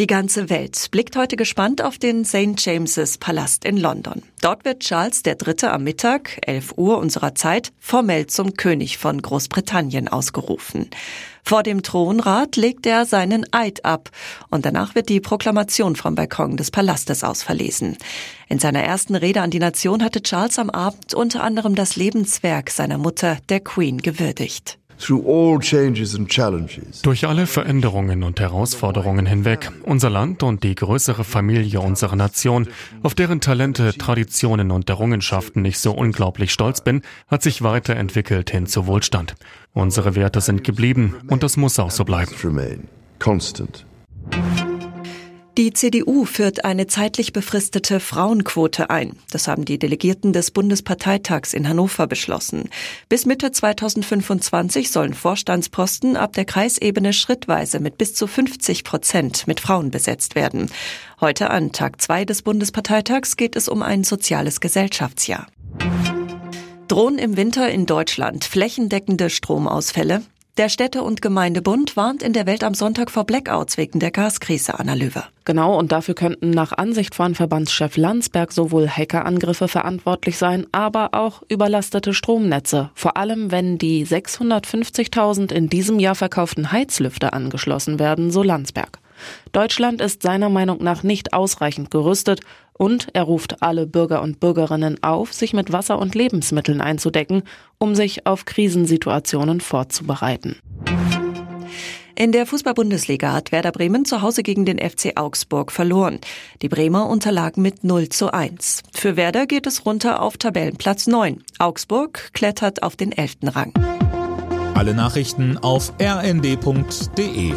Die ganze Welt blickt heute gespannt auf den St. James's Palast in London. Dort wird Charles III. am Mittag, 11 Uhr unserer Zeit, formell zum König von Großbritannien ausgerufen. Vor dem Thronrat legt er seinen Eid ab und danach wird die Proklamation vom Balkon des Palastes aus verlesen. In seiner ersten Rede an die Nation hatte Charles am Abend unter anderem das Lebenswerk seiner Mutter, der Queen, gewürdigt. Durch alle Veränderungen und Herausforderungen hinweg, unser Land und die größere Familie unserer Nation, auf deren Talente, Traditionen und Errungenschaften ich so unglaublich stolz bin, hat sich weiterentwickelt hin zu Wohlstand. Unsere Werte sind geblieben und das muss auch so bleiben. Die CDU führt eine zeitlich befristete Frauenquote ein. Das haben die Delegierten des Bundesparteitags in Hannover beschlossen. Bis Mitte 2025 sollen Vorstandsposten ab der Kreisebene schrittweise mit bis zu 50 Prozent mit Frauen besetzt werden. Heute an Tag zwei des Bundesparteitags geht es um ein soziales Gesellschaftsjahr. Drohen im Winter in Deutschland flächendeckende Stromausfälle? Der Städte- und Gemeindebund warnt in der Welt am Sonntag vor Blackouts wegen der Gaskrise, Anna Löwer. Genau, und dafür könnten nach Ansicht von Verbandschef Landsberg sowohl Hackerangriffe verantwortlich sein, aber auch überlastete Stromnetze. Vor allem, wenn die 650.000 in diesem Jahr verkauften Heizlüfter angeschlossen werden, so Landsberg. Deutschland ist seiner Meinung nach nicht ausreichend gerüstet und er ruft alle Bürger und Bürgerinnen auf, sich mit Wasser und Lebensmitteln einzudecken, um sich auf Krisensituationen vorzubereiten. In der Fußball-Bundesliga hat Werder Bremen zu Hause gegen den FC Augsburg verloren. Die Bremer unterlagen mit 0 zu 1. Für Werder geht es runter auf Tabellenplatz 9. Augsburg klettert auf den 11. Rang. Alle Nachrichten auf rnd.de